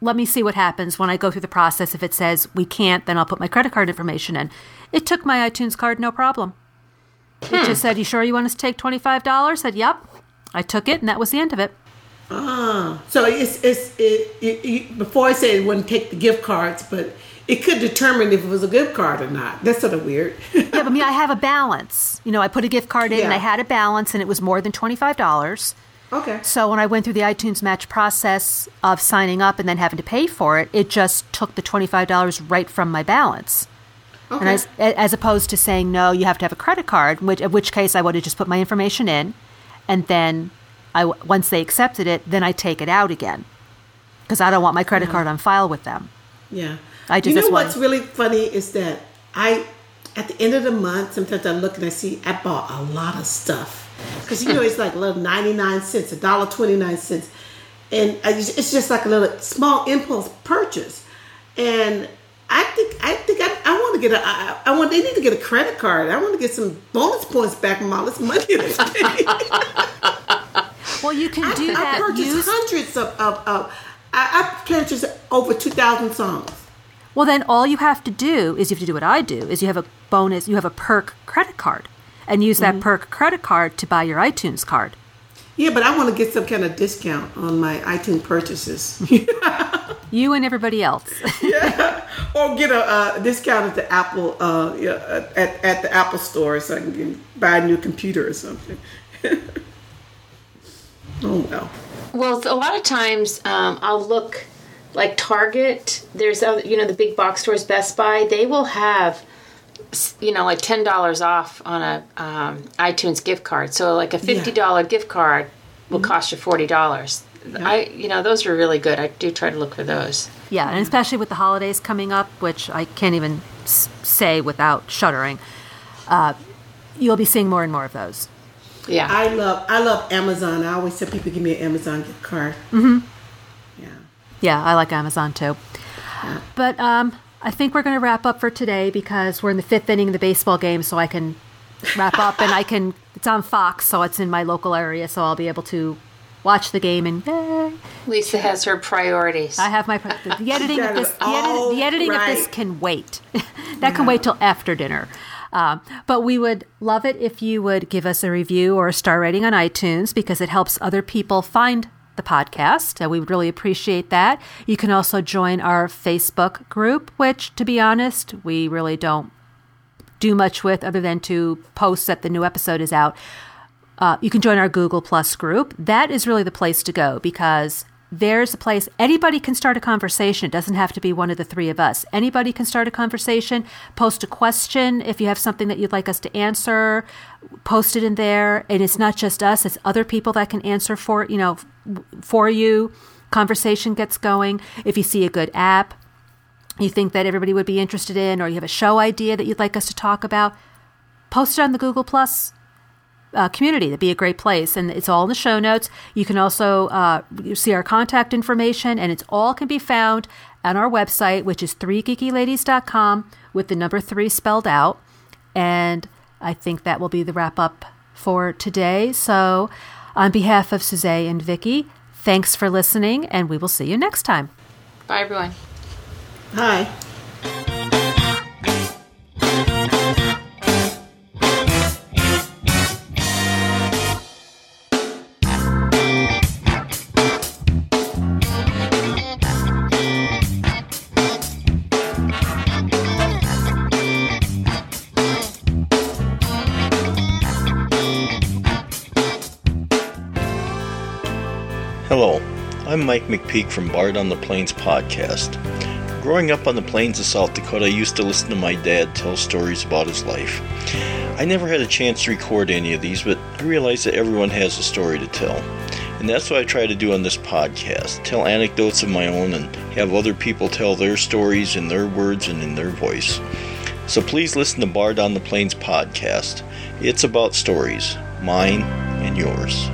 let me see what happens when I go through the process. If it says we can't, then I'll put my credit card information in. It took my iTunes card, no problem. It just said, "You sure you want us to take twenty five dollars?" Said, "Yep." I took it, and that was the end of it. Ah, so it's it's it, it, it, before I said it wouldn't take the gift cards, but it could determine if it was a gift card or not. That's sort of weird. Yeah, but I mean, I have a balance. You know, I put a gift card in, and I had a balance, and it was more than twenty five dollars. Okay. So when I went through the iTunes Match process of signing up and then having to pay for it, it just took the twenty five dollars right from my balance. Okay. And as, as opposed to saying no, you have to have a credit card, which in which case I would have just put my information in, and then I once they accepted it, then I take it out again because I don't want my credit card on file with them. yeah. I just- you know what's really funny is that I, at the end of the month, sometimes I look and I see I bought a lot of stuff because you know it's like a little ninety nine cents, a dollar twenty nine cents, and it's just like a little small impulse purchase, and. I think I think I, I want to get a I, I want they need to get a credit card. I want to get some bonus points back from all this money. Well, you can do I, I purchased Use, hundreds of, of, of I, I purchased over 2,000 songs. well, then all you have to do is you have to do what I do is you have a bonus, you have a perk credit card, and use Mm-hmm. that perk credit card to buy your iTunes card. Yeah, but I want to get some kind of discount on my iTunes purchases. You and everybody else. Yeah, or get a, a discount at the Apple uh, yeah, at, at the Apple store so I can buy a new computer or something. oh well. Well, a lot of times um, I'll look like Target. There's other, you know the big box stores, Best Buy. They will have you know like ten dollars off on a um, iTunes gift card. So like a fifty dollar gift card will cost you forty dollars. I you know those are really good. I do try to look for those. Yeah, and especially with the holidays coming up, which I can't even say without shuddering, uh, you'll be seeing more and more of those. Yeah. I love I love Amazon. I always tell people give me an Amazon gift card. Mm-hmm. Yeah. Yeah, I like Amazon too. But um, I think we're going to wrap up for today because we're in the fifth inning of the baseball game, so I can wrap up and I can. It's on Fox, so it's in my local area, so I'll be able to watch the game and yay. Lisa has her priorities. I have my the, the editing of this. The, edit, the all editing of this can wait. that can wait till after dinner. Um, but we would love it if you would give us a review or a star rating on iTunes because it helps other people find the podcast. And we would really appreciate that. You can also join our Facebook group, which, to be honest, we really don't do much with other than to post that the new episode is out. Uh, you can join our Google Plus group. That is really the place to go because there's a place anybody can start a conversation. It doesn't have to be one of the three of us. Anybody can start a conversation, post a question if you have something that you'd like us to answer, post it in there. And it's not just us, it's other people that can answer for, you know, for you. Conversation gets going. If you see a good app, you think that everybody would be interested in, or you have a show idea that you'd like us to talk about, post it on the Google Plus uh, community. That'd be a great place, and it's all in the show notes. You can also uh, see our contact information, and it's all can be found on our website, which is threegeekyladies.com with the number three spelled out. And I think that will be the wrap up for today. So, on behalf of Suzette and Vicky, thanks for listening, and we will see you next time. Bye, everyone. Hi. I'm Mike McPeak from Bard on the Plains podcast. Growing up on the plains of South Dakota, I used to listen to my dad tell stories about his life. I never had a chance to record any of these, but I realized that everyone has a story to tell. And that's what I try to do on this podcast tell anecdotes of my own and have other people tell their stories in their words and in their voice. So please listen to Bard on the Plains podcast. It's about stories, mine and yours.